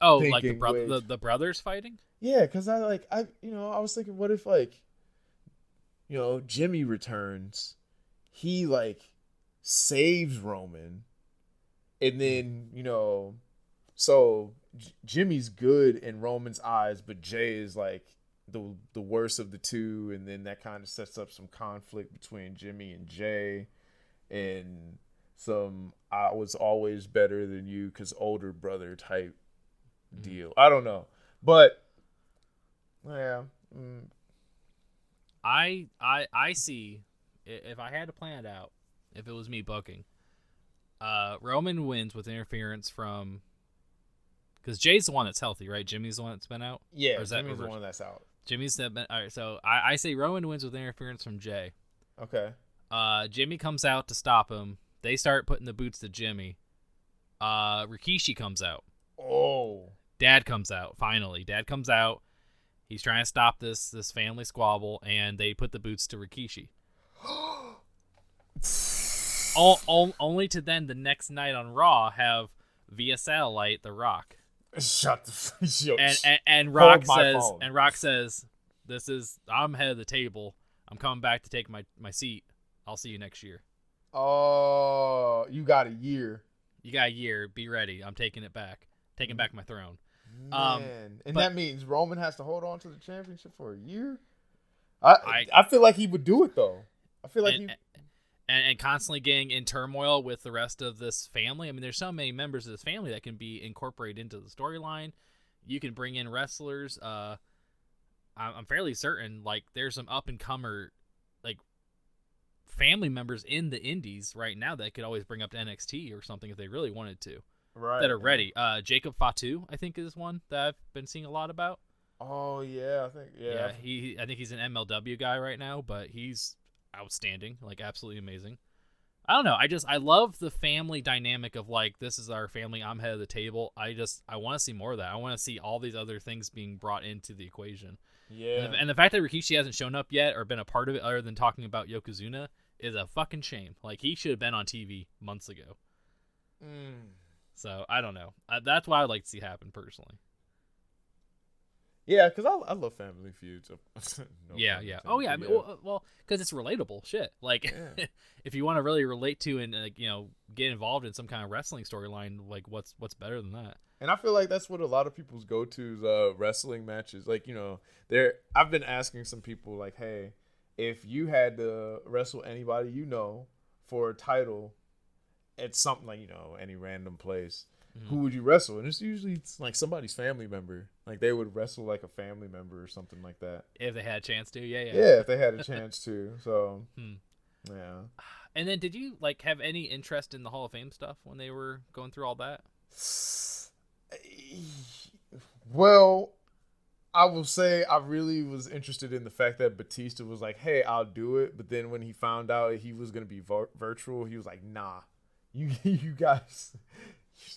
Oh, like the way the, the brothers fighting? Yeah, because I like I you know I was thinking, what if like, you know, Jimmy returns, he like saves Roman, and hmm. then you know, so J- Jimmy's good in Roman's eyes, but Jey is like the the worst of the two, and then that kind of sets up some conflict between Jimmy and Jey, and some I was always better than you because older brother type deal. I don't know, but yeah, mm, I I I see if I had to plan it out, if it was me booking, uh, Roman wins with interference from because Jey's the one that's healthy, right? Jimmy's the one that's been out. yeah. Or is that Jimmy's the one that's out. Jimmy's that been all right. So I, I say Roman wins with interference from Jey. Okay. Uh, Jimmy comes out to stop him. They start putting the boots to Jimmy. Uh, Rikishi comes out. Oh, Dad comes out. Finally, Dad comes out. He's trying to stop this this family squabble, and they put the boots to Rikishi. (gasps) O- o- only to then the next night on Raw have via satellite The Rock, shut the yo, (laughs) and and, and oh, Rock says, phone. and Rock says, "This is I'm head of the table. I'm coming back to take my my seat. I'll see you next year. Oh, you got a year, You got a year. Be ready. I'm taking it back, taking mm. back my throne." Man, Um, and but- that means Roman has to hold on to the championship for a year. I I, I- feel like he would do it though. I feel like and, he. and, and constantly getting in turmoil with the rest of this family. I mean, there's so many members of this family that can be incorporated into the storyline. You can bring in wrestlers. Uh, I'm I'm fairly certain, like, there's some up and comer, like, family members in the indies right now that could always bring up to NXT or something if they really wanted to. Right. That are ready. Uh, Jacob Fatu, I think, is one that I've been seeing a lot about. Oh yeah, I think yeah. Yeah, he. I think he's an MLW guy right now, but he's outstanding, like absolutely amazing. I don't know. I just I love the family dynamic of like this is our family. I'm head of the table. I just I want to see more of that. I want to see all these other things being brought into the equation. yeah. And, the, and the fact that Rikishi hasn't shown up yet or been a part of it other than talking about Yokozuna is a fucking shame. Like he should have been on TV months ago. Mm. So I don't know. Uh, that's what I'd like to see happen personally. Yeah, because I, I love Family Feuds. (laughs) No yeah, yeah. Oh yeah. I mean, well, well, because it's relatable shit. Like, Yeah. (laughs) if you want to really relate to and like, you know get involved in some kind of wrestling storyline, like what's what's better than that? And I feel like that's what a lot of people's go tos uh wrestling matches. Like, you know, there I've been asking some people like, hey, if you had to wrestle anybody you know for a title at something like, you know, any random place, Mhm. who would you wrestle? And it's usually it's like somebody's family member. Like they would wrestle like a family member or something like that. If they had a chance to, yeah, yeah. Yeah, if they had a chance to. (laughs) So Hmm. yeah. And then, did you like have any interest in the Hall of Fame stuff when they were going through all that? (sighs) Well, I will say I really was interested in the fact that Batista was like, "Hey, I'll do it," but then when he found out he was gonna be vir- virtual, he was like, "Nah, you (laughs) you guys,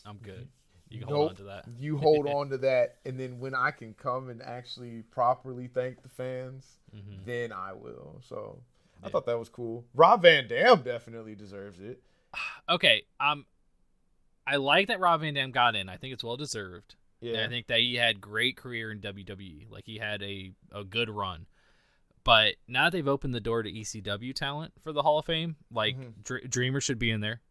I'm good. You can nope, hold on to that. you hold (laughs) on to that, and then when I can come and actually properly thank the fans, Mhm. then I will. So I thought that was cool. Rob Van Dam definitely deserves it. (sighs) Okay, um, I like that Rob Van Dam got in. I think it's well deserved. And Yeah, I think that he had great career in WWE. Like he had a, a good run. But now that they've opened the door to ECW talent for the Hall of Fame, like Mhm. Dr- Dreamer should be in there.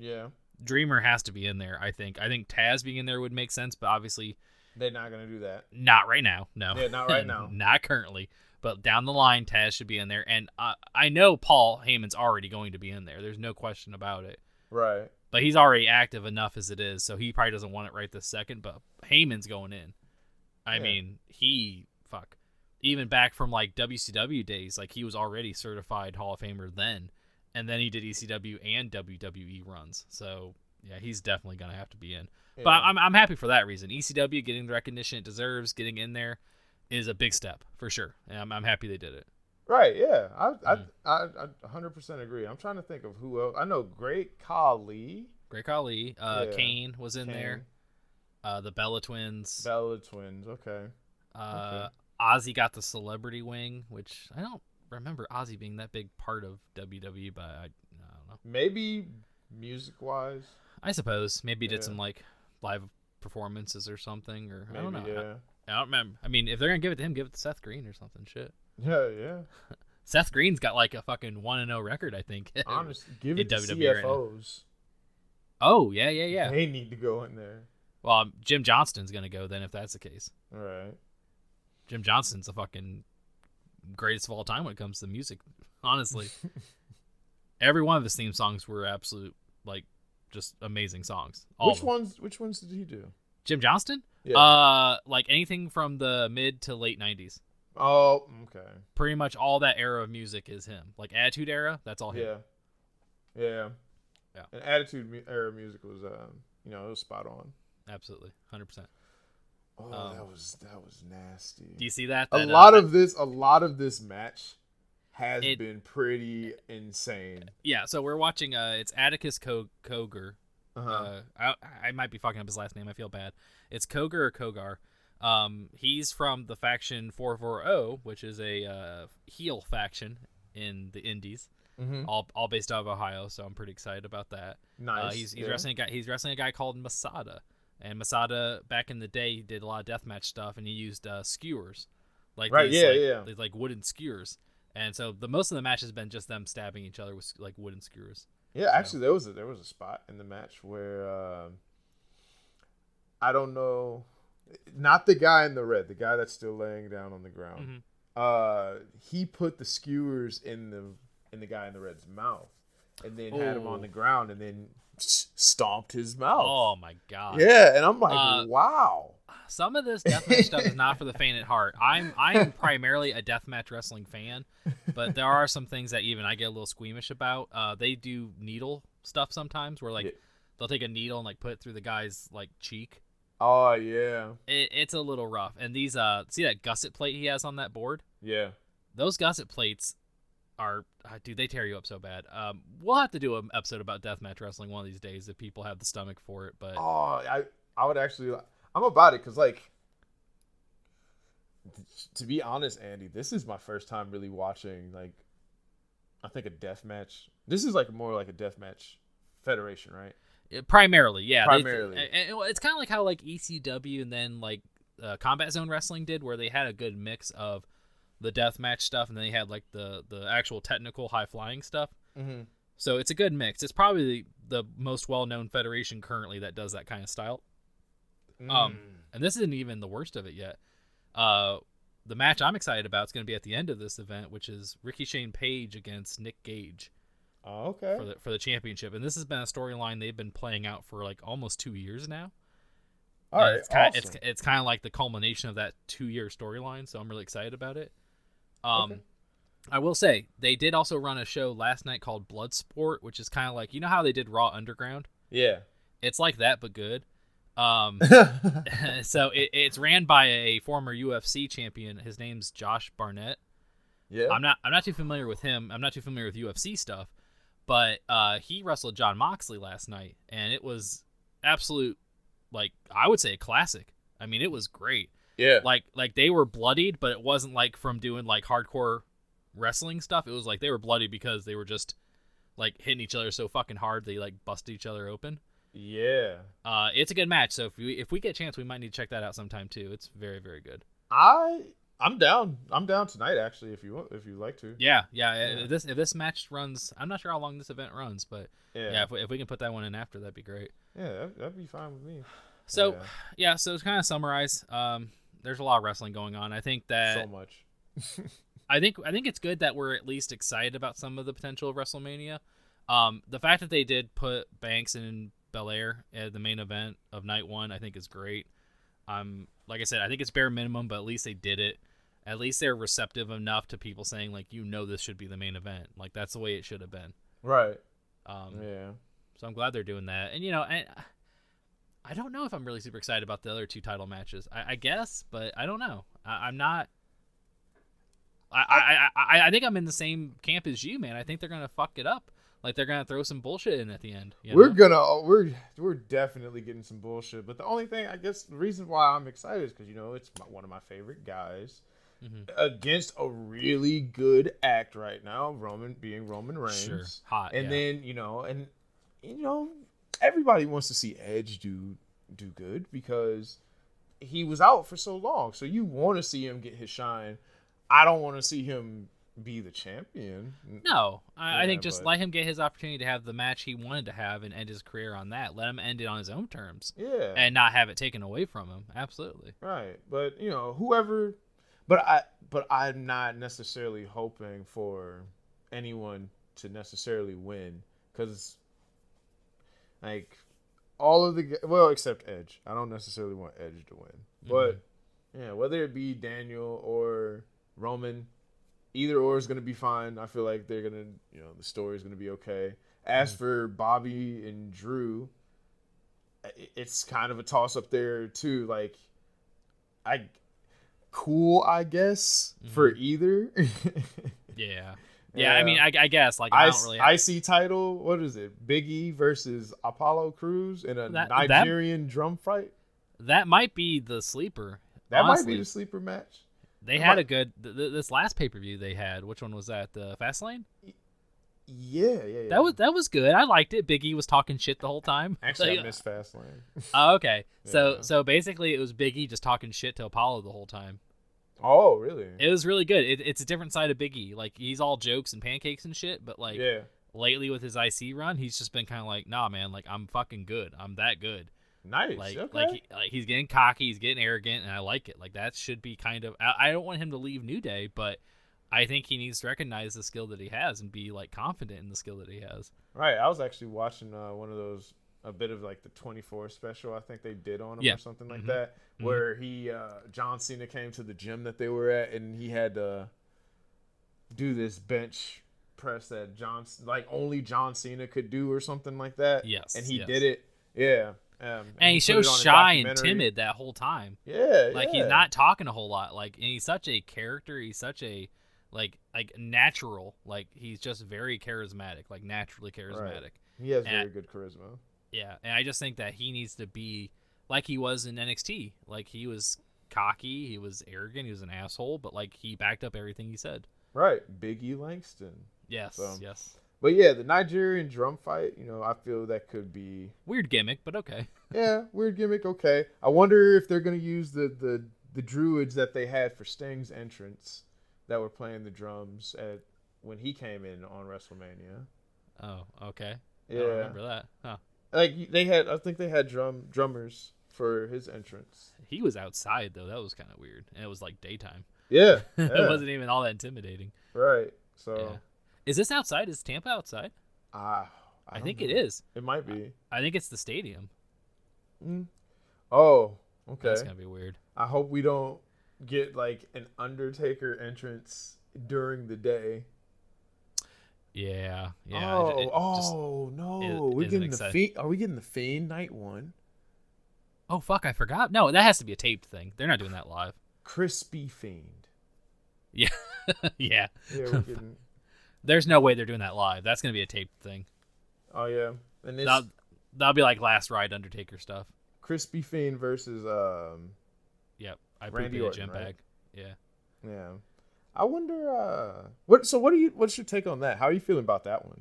Yeah. Dreamer has to be in there. I think. I think Taz being in there would make sense, but obviously They're not gonna do that. not right now. No, Yeah, not right (laughs) now. not currently. But down the line, Taz should be in there, and uh, I know Paul Heyman's already going to be in there. There's no question about it. Right. But he's already active enough as it is, so he probably doesn't want it right this second. But Heyman's going in. I Yeah. mean, he fuck. Even back from like WCW days, like he was already certified Hall of Famer then, and then he did ECW and WWE runs. So yeah, he's definitely gonna have to be in. But I'm I'm happy for that reason. ECW getting the recognition it deserves, getting in there, is a big step for sure. And I'm I'm happy they did it. Right, yeah, I, I, Mm. I, I, 100% agree. I'm trying to think of who else. I know Great Khali, Great Khali, uh, Yeah. Kane was in Kane, there. Uh, the Bella Twins. Bella Twins. Okay, Uh, Ozzy got the celebrity wing, which I don't remember Ozzy being that big part of WWE, but I, I don't know. maybe music wise, I suppose maybe he did some like live performances or something, or maybe I don't know. yeah, I, I don't remember. I mean, if they're gonna give it to him, give it to Seth Green or something. Shit. yeah, yeah. (laughs) Seth Green's got like a fucking one and zero record, I think. (laughs) Honestly, give it to WWE right. CFO$. oh yeah, yeah, yeah. They need to go in there. Well, um, Jim Johnston's gonna go then if that's the case. All right. Jim Johnston's a fucking greatest of all time when it comes to music. Honestly, (laughs) every one of his theme songs were absolute like just amazing songs. All which ones? Which ones did he do? Jim Johnston? Yeah. Uh, like anything from the mid to late '90s. oh, okay. Pretty much all that era of music is him. Like Attitude Era, that's all him. Yeah. Yeah. Yeah. And Attitude Era music was, um, you know, it was spot on. Absolutely, hundred percent. Oh, Um, that was that was nasty. Do you see that? a That, uh, lot of this, a lot of this match has It- been pretty insane. yeah. So we're watching. Uh, it's Atticus Co- Koger. Uh-huh. Uh, I, I might be fucking up his last name. I feel bad. It's Koger or Kogar. Um, he's from the faction 440, which is a uh, heel faction in the Indies, Mhm. all all based out of Ohio. So I'm pretty excited about that. Nice. Uh, he's he's yeah. wrestling a guy. He's wrestling a guy called Masada, and Masada back in the day he did a lot of deathmatch stuff, and he used uh, skewers, like Right, these, yeah, like, yeah. these, like wooden skewers. And so the most of the match has been just them stabbing each other with like wooden skewers. Yeah, actually, there was a, there was a spot in the match where um I don't know, not the guy in the red, the guy that's still laying down on the ground. Mhm. Uh, he put the skewers in the in the guy in the red's mouth, and then had him on the ground, and then stomped his mouth. Oh my god! yeah, and I'm like, Uh, wow. Some of this deathmatch stuff is not for the faint at heart. I'm I'm primarily a deathmatch wrestling fan, but there are some things that even I get a little squeamish about. Uh, they do needle stuff sometimes, where like Yeah. they'll take a needle and like put it through the guy's like cheek. Oh yeah, It, it's a little rough. And these uh, see that gusset plate he has on that board? yeah. Those gusset plates are, uh, dude, they tear you up so bad. Um, we'll have to do an episode about deathmatch wrestling one of these days if people have the stomach for it. But Oh, I I would actually I'm about it because like to be honest, Andy, this is my first time really watching like I think a death match. This is like more like a death match federation, right? Primarily, yeah. Primarily. it's kind of like how like ECW and then like uh, Combat Zone Wrestling did, where they had a good mix of the death match stuff and then they had like the the actual technical high flying stuff. Mm-hmm. So it's a good mix. It's probably the, the most well known federation currently that does that kind of style. Mm. Um, and this isn't even the worst of it yet. Uh, the match I'm excited about is going to be at the end of this event, which is Ricky Shane Page against Nick Gage oh, okay. for the for the championship. And this has been a storyline they've been playing out for like almost two years now. All right, it's kind awesome. it's it's kind of like the culmination of that two year storyline. So I'm really excited about it. Um, Okay. I will say they did also run a show last night called Bloodsport, which is kind of like you know how they did Raw Underground. yeah. It's like that but good. Um, (laughs) (laughs) so it, it's ran by a former UFC champion. His name's Josh Barnett. yeah. I'm not I'm not too familiar with him. I'm not too familiar with UFC stuff, but uh, he wrestled Jon Moxley last night, and it was absolute like I would say a classic. I mean, it was great. Yeah. Like like they were bloodied, but it wasn't like from doing like hardcore wrestling stuff. It was like they were bloody because they were just like hitting each other so fucking hard they like busted each other open. yeah. Uh, it's a good match. So if we if we get a chance, we might need to check that out sometime too. It's very very good. I I'm down. I'm down tonight actually if you want if you like to. Yeah, yeah. Yeah. If this if this match runs, I'm not sure how long this event runs, but yeah, Yeah. if, we, if we can put that one in after, that'd be great. Yeah, that'd, that'd be fine with me. So Yeah. yeah, so to kind of summarize, um, there's a lot of wrestling going on. I think that so much. (laughs) I think I think it's good that we're at least excited about some of the potential of WrestleMania. Um, the fact that they did put Banks and Belair at the main event of night one, I think is great. Um, like I said, I think it's bare minimum, but at least they did it. At least they're receptive enough to people saying like, you know, this should be the main event. Like that's the way it should have been. Right. Um, Yeah. so I'm glad they're doing that. And you know, and I don't know if I'm really super excited about the other two title matches. I, I guess, but I don't know. I, I'm not. I, I, I I think I'm in the same camp as you, man. I think they're gonna fuck it up. Like they're gonna throw some bullshit in at the end. you We're gonna we're we're definitely getting some bullshit. But the only thing I guess the reason why I'm excited is because you know it's my, one of my favorite guys mm-hmm. against a really good act right now. Roman being Roman Reigns, Sure, hot. and yeah. then you know and you know everybody wants to see Edge do do good because he was out for so long. So you want to see him get his shine. I don't want to see him be the champion. no, I, I think just but- let him get his opportunity to have the match he wanted to have and end his career on that. Let him end it on his own terms Yeah. and not have it taken away from him. Absolutely. Right, but you know, whoever, but I, but I'm not necessarily hoping for anyone to necessarily win because, like, all of the well, except Edge. I don't necessarily want Edge to win, but mm-hmm. yeah, whether it be Daniel or Roman, either or is gonna be fine. I feel like they're gonna, you know, the story is gonna be okay. As mm-hmm. for Bobby and Drew, it's kind of a toss up there too. Like, I cool, I guess, for mm-hmm. either. (laughs) Yeah. Yeah, I mean, I, I guess like I I, don't really. IC title. What is it? Biggie versus Apollo Crews in a That- that- Nigerian drum fight. that might be the sleeper. That might be the sleeper match. They that had might- a good th- th- this last pay per view they had. Which one was that? The Fastlane. Yeah, yeah, yeah. That was that was good. I liked it. Biggie was talking shit the whole time. (laughs) actually Like, I missed Fastlane. Oh, okay. (laughs) So so basically, it was Biggie just talking shit to Apollo the whole time. Oh, really? It was really good. It, it's a different side of Biggie. Like he's all jokes and pancakes and shit, but like yeah, lately with his IC run, he's just been kind of like, nah, man. Like I'm fucking good. I'm that good. nice. Like okay. like, he, like he's getting cocky. He's getting arrogant, and I like it. Like that should be kind of. I, I don't want him to leave New Day, but. I think he needs to recognize the skill that he has and be like confident in the skill that he has. right. I was actually watching uh, one of those a bit of like the 24 special I think they did on him Yeah. or something like Mhm. that Mhm. where he uh John Cena came to the gym that they were at and he had to do this bench press that John like only John Cena could do or something like that. Yes, And he yes. did it. Yeah. Um, And he put shows it on his shy and timid that whole time. Yeah. Like yeah. he's not talking a whole lot. Like and he's such a character. He's such a like like natural. Like he's just very charismatic. Like naturally charismatic. He has and- very good charisma. Yeah, and I just think that he needs to be like he was in NXT. Like he was cocky, he was arrogant, he was an asshole, but like he backed up everything he said. Right. Biggie Langston. Yes, So- yes. But yeah, the Nigerian drum fight, you know, I feel that could be Weird gimmick, but okay. (laughs) yeah, weird gimmick. Okay, I wonder if they're gonna use the the the druids that they had for Sting's entrance that were playing the drums at when he came in on WrestleMania. Oh, okay. I Yeah, remember that. Huh. like they had. I think they had drum drummers for his entrance. He was outside though. That was kind of weird, and it was like daytime. Yeah, (laughs) it wasn't even all that intimidating. right. So Yeah. Is this outside? Is Tampa outside? ah, I, don't think know. it is. It might be. I think it's the stadium. Mm. Oh, okay. That's gonna be weird. I hope we don't get like an Undertaker entrance during the day. Yeah, yeah. oh, it- it just- oh no! it We're getting the fiend. Are we getting the fiend night one? Oh fuck! I forgot. No, that has to be a taped thing. They're not doing that live. Crispy fiend. Yeah, (laughs) yeah. Yeah, we're getting. (laughs) There's no way they're doing that live. That's gonna be a taped thing. oh yeah, and this That'll, that'll be like last ride Undertaker stuff. Crispy Fiend versus um Yep. I Randy pooped a Orton, gym right? bag. Yeah. yeah. I wonder uh what so what do you what's your take on that? How are you feeling about that one?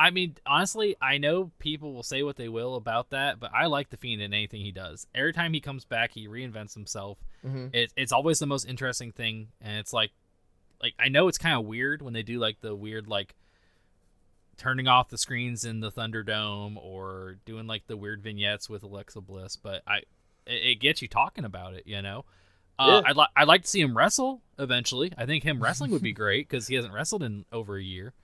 I mean, honestly, I know people will say what they will about that, but I like the Fiend in anything he does. Every time he comes back, he reinvents himself. Mm-hmm. It, it's always the most interesting thing, and it's like, like I know it's kind of weird when they do like the weird like turning off the screens in the Thunderdome or doing like the weird vignettes with Alexa Bliss, but I it, it gets you talking about it, you know. Uh, Yeah. I'd like I'd like to see him wrestle eventually. I think him (laughs) wrestling would be great because he hasn't wrestled in over a year.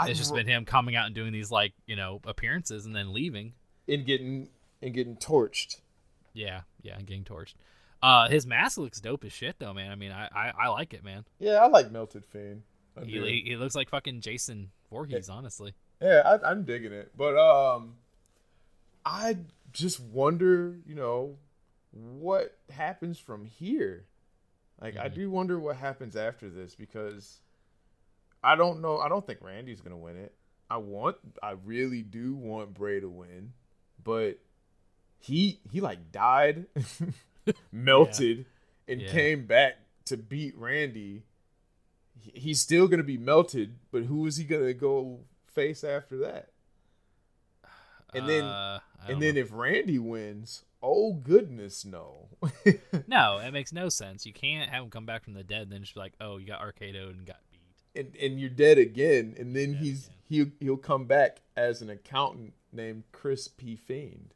It's just been him coming out and doing these like you know appearances and then leaving. and getting and getting torched. Yeah, yeah, and getting torched. Uh, his mask looks dope as shit though, man. I mean, I I, I like it, man. Yeah, I like Melted Fiend. I He, he he looks like fucking Jason Voorhees, honestly. Yeah, I, I'm digging it, but um, I just wonder, you know, what happens from here. Like, I Mhm. do wonder what happens after this because I don't know. I don't think Randy's gonna win it. I want, I really do want Bray to win, but he he like died, (laughs) melted, and Yeah. came back to beat Randy. He- He's still gonna be melted, but who is he gonna go face after that? And then- Uh, And then know. if Randy wins, oh goodness, no. (laughs) no, it makes no sense. You can't have him come back from the dead and then just be like, oh, you got RKO'd and got. And and you're dead again, and then Dead he's again. he'll he'll come back as an accountant named Chris P. Fiend.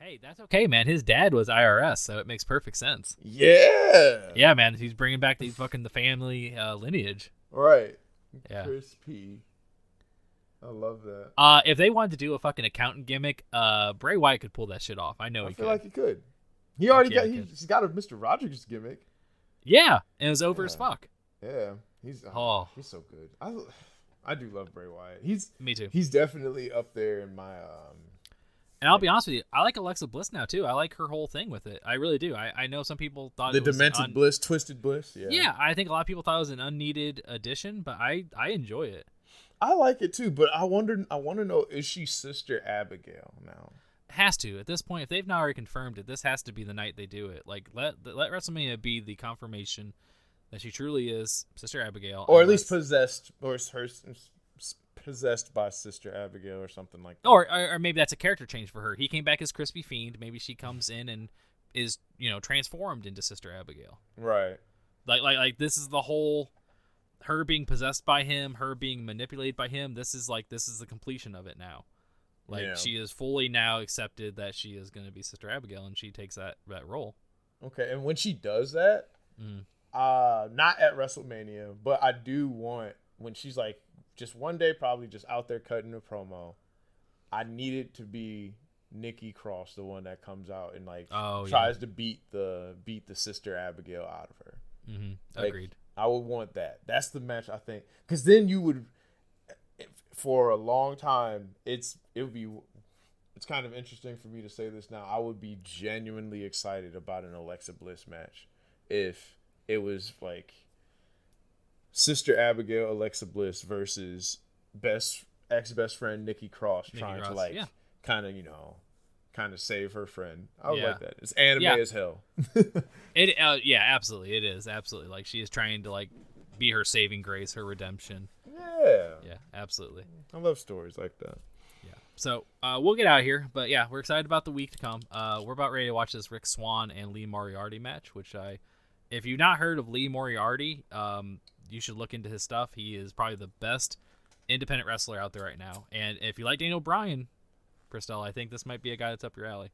Hey, that's okay, man. His dad was IRS, so it makes perfect sense. Yeah. Yeah, man. He's bringing back the fucking the family uh, lineage. Right. Yeah. Chris P. I love that. Uh, if they wanted to do a fucking accountant gimmick, uh, Bray Wyatt could pull that shit off. I know he could. I he feel could. like he could. He already yeah, got. he He, he's got a Mr. Rogers gimmick. yeah, and it was over as fuck. Yeah. He's oh, Oh. he's so good. I I do love Bray Wyatt. He's Me too. he's definitely up there in my um And I'll be honest with you, I like Alexa Bliss now too. I like her whole thing with it. I really do. I, I know some people thought the it was demented un- bliss, twisted bliss. Yeah. Yeah, I think a lot of people thought it was an unneeded addition, but I I enjoy it. I like it too, but I wonder. I want to know: is she Sister Abigail now? Has to at this point. If they've not already confirmed it, this has to be the night they do it. Like let let WrestleMania be the confirmation that she truly is Sister Abigail, or at least possessed, or is her possessed by Sister Abigail, or something like that. or, or or maybe that's a character change for her. He came back as Crispy Fiend. Maybe she comes in and is you know transformed into Sister Abigail. right. Like like like this is the whole her being possessed by him, her being manipulated by him. This is like this is the completion of it now. Like Yeah. she is fully now accepted that she is going to be Sister Abigail, and she takes that that role. Okay, and when she does that, Mm. Uh, not at WrestleMania, but I do want when she's like just one day, probably just out there cutting a promo. I need it to be Nikki Cross, the one that comes out and like Oh, yeah. tries to beat the beat the Sister Abigail out of her. hmm Like, Agreed. I would want that. That's the match I think, because then you would, for a long time, it's it would be. It's kind of interesting for me to say this now. I would be genuinely excited about an Alexa Bliss match if it was like Sister Abigail Alexa Bliss versus best ex best friend Nikki Cross Nikki trying to like yeah. kind of you know kind of save her friend. I would Yeah. like that. It's anime Yeah. as hell. (laughs) It uh, yeah, absolutely, it is absolutely like she is trying to like be her saving grace, her redemption. yeah, Yeah, absolutely. I love stories like that. Yeah. So uh, we'll get out of here, but yeah, we're excited about the week to come. Uh, we're about ready to watch this Rick Swann and Lee Moriarty match, which I, if you've not heard of Lee Moriarty, um, you should look into his stuff. He is probably the best independent wrestler out there right now. And if you like Daniel Bryan, Christelle, I think this might be a guy that's up your alley.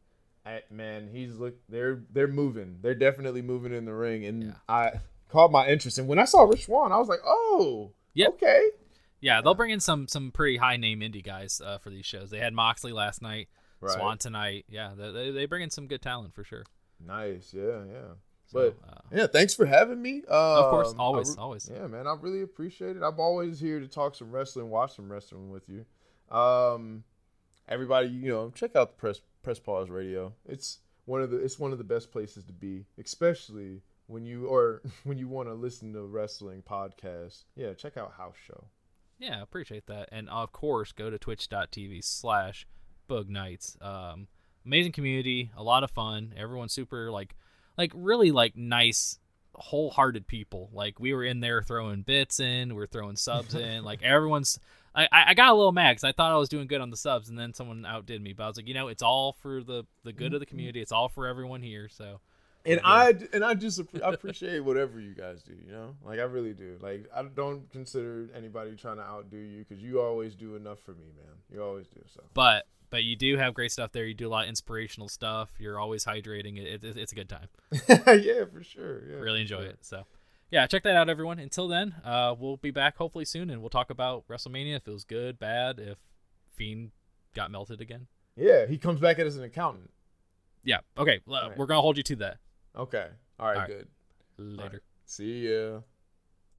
I, man, he's look. They're they're moving. They're definitely moving in the ring, and Yeah. I caught my interest. And when I saw Rich Swann, I was like, oh, Yep. okay. Yeah, they'll bring in some some pretty high name indie guys uh, for these shows. They had Moxley last night, Right. Swann tonight. Yeah, they, they, they bring in some good talent for sure. Nice. Yeah, yeah. But uh, yeah, thanks for having me. of course, Um, always, re- always. Yeah, man, I really appreciate it. I'm always here to talk some wrestling, watch some wrestling with you. Um, everybody, you know, check out the press press pause radio. It's one of the it's one of the best places to be, especially when you or (laughs) when you want to listen to wrestling podcasts. Yeah, check out House Show. Yeah, appreciate that. And of course, go to twitch.tv slash bug nights. Um, amazing community, a lot of fun. Everyone's super like, like really like nice, wholehearted people. Like we were in there throwing bits in, we are throwing subs (laughs) in. Like everyone's. I, I got a little mad because I thought I was doing good on the subs, and then someone outdid me. But I was like, you know, it's all for the the good of the mm-hmm. community. It's all for everyone here. So and I and I just I appreciate whatever you guys do. You know, like I really do. Like I don't consider anybody trying to outdo you because you always do enough for me, man. You always do. So, but but you do have great stuff there. You do a lot of inspirational stuff. You're always hydrating. It, it it's a good time. (laughs) yeah, for sure. Yeah, really enjoy sure. it. So. Yeah, check that out, everyone. Until then, uh, we'll be back hopefully soon, and we'll talk about WrestleMania. If it was good, bad, if Fiend got melted again. Yeah, he comes back as an accountant. Yeah. Okay. Right. We're gonna hold you to that. Okay. All right, All right. good. Later. Right. See ya.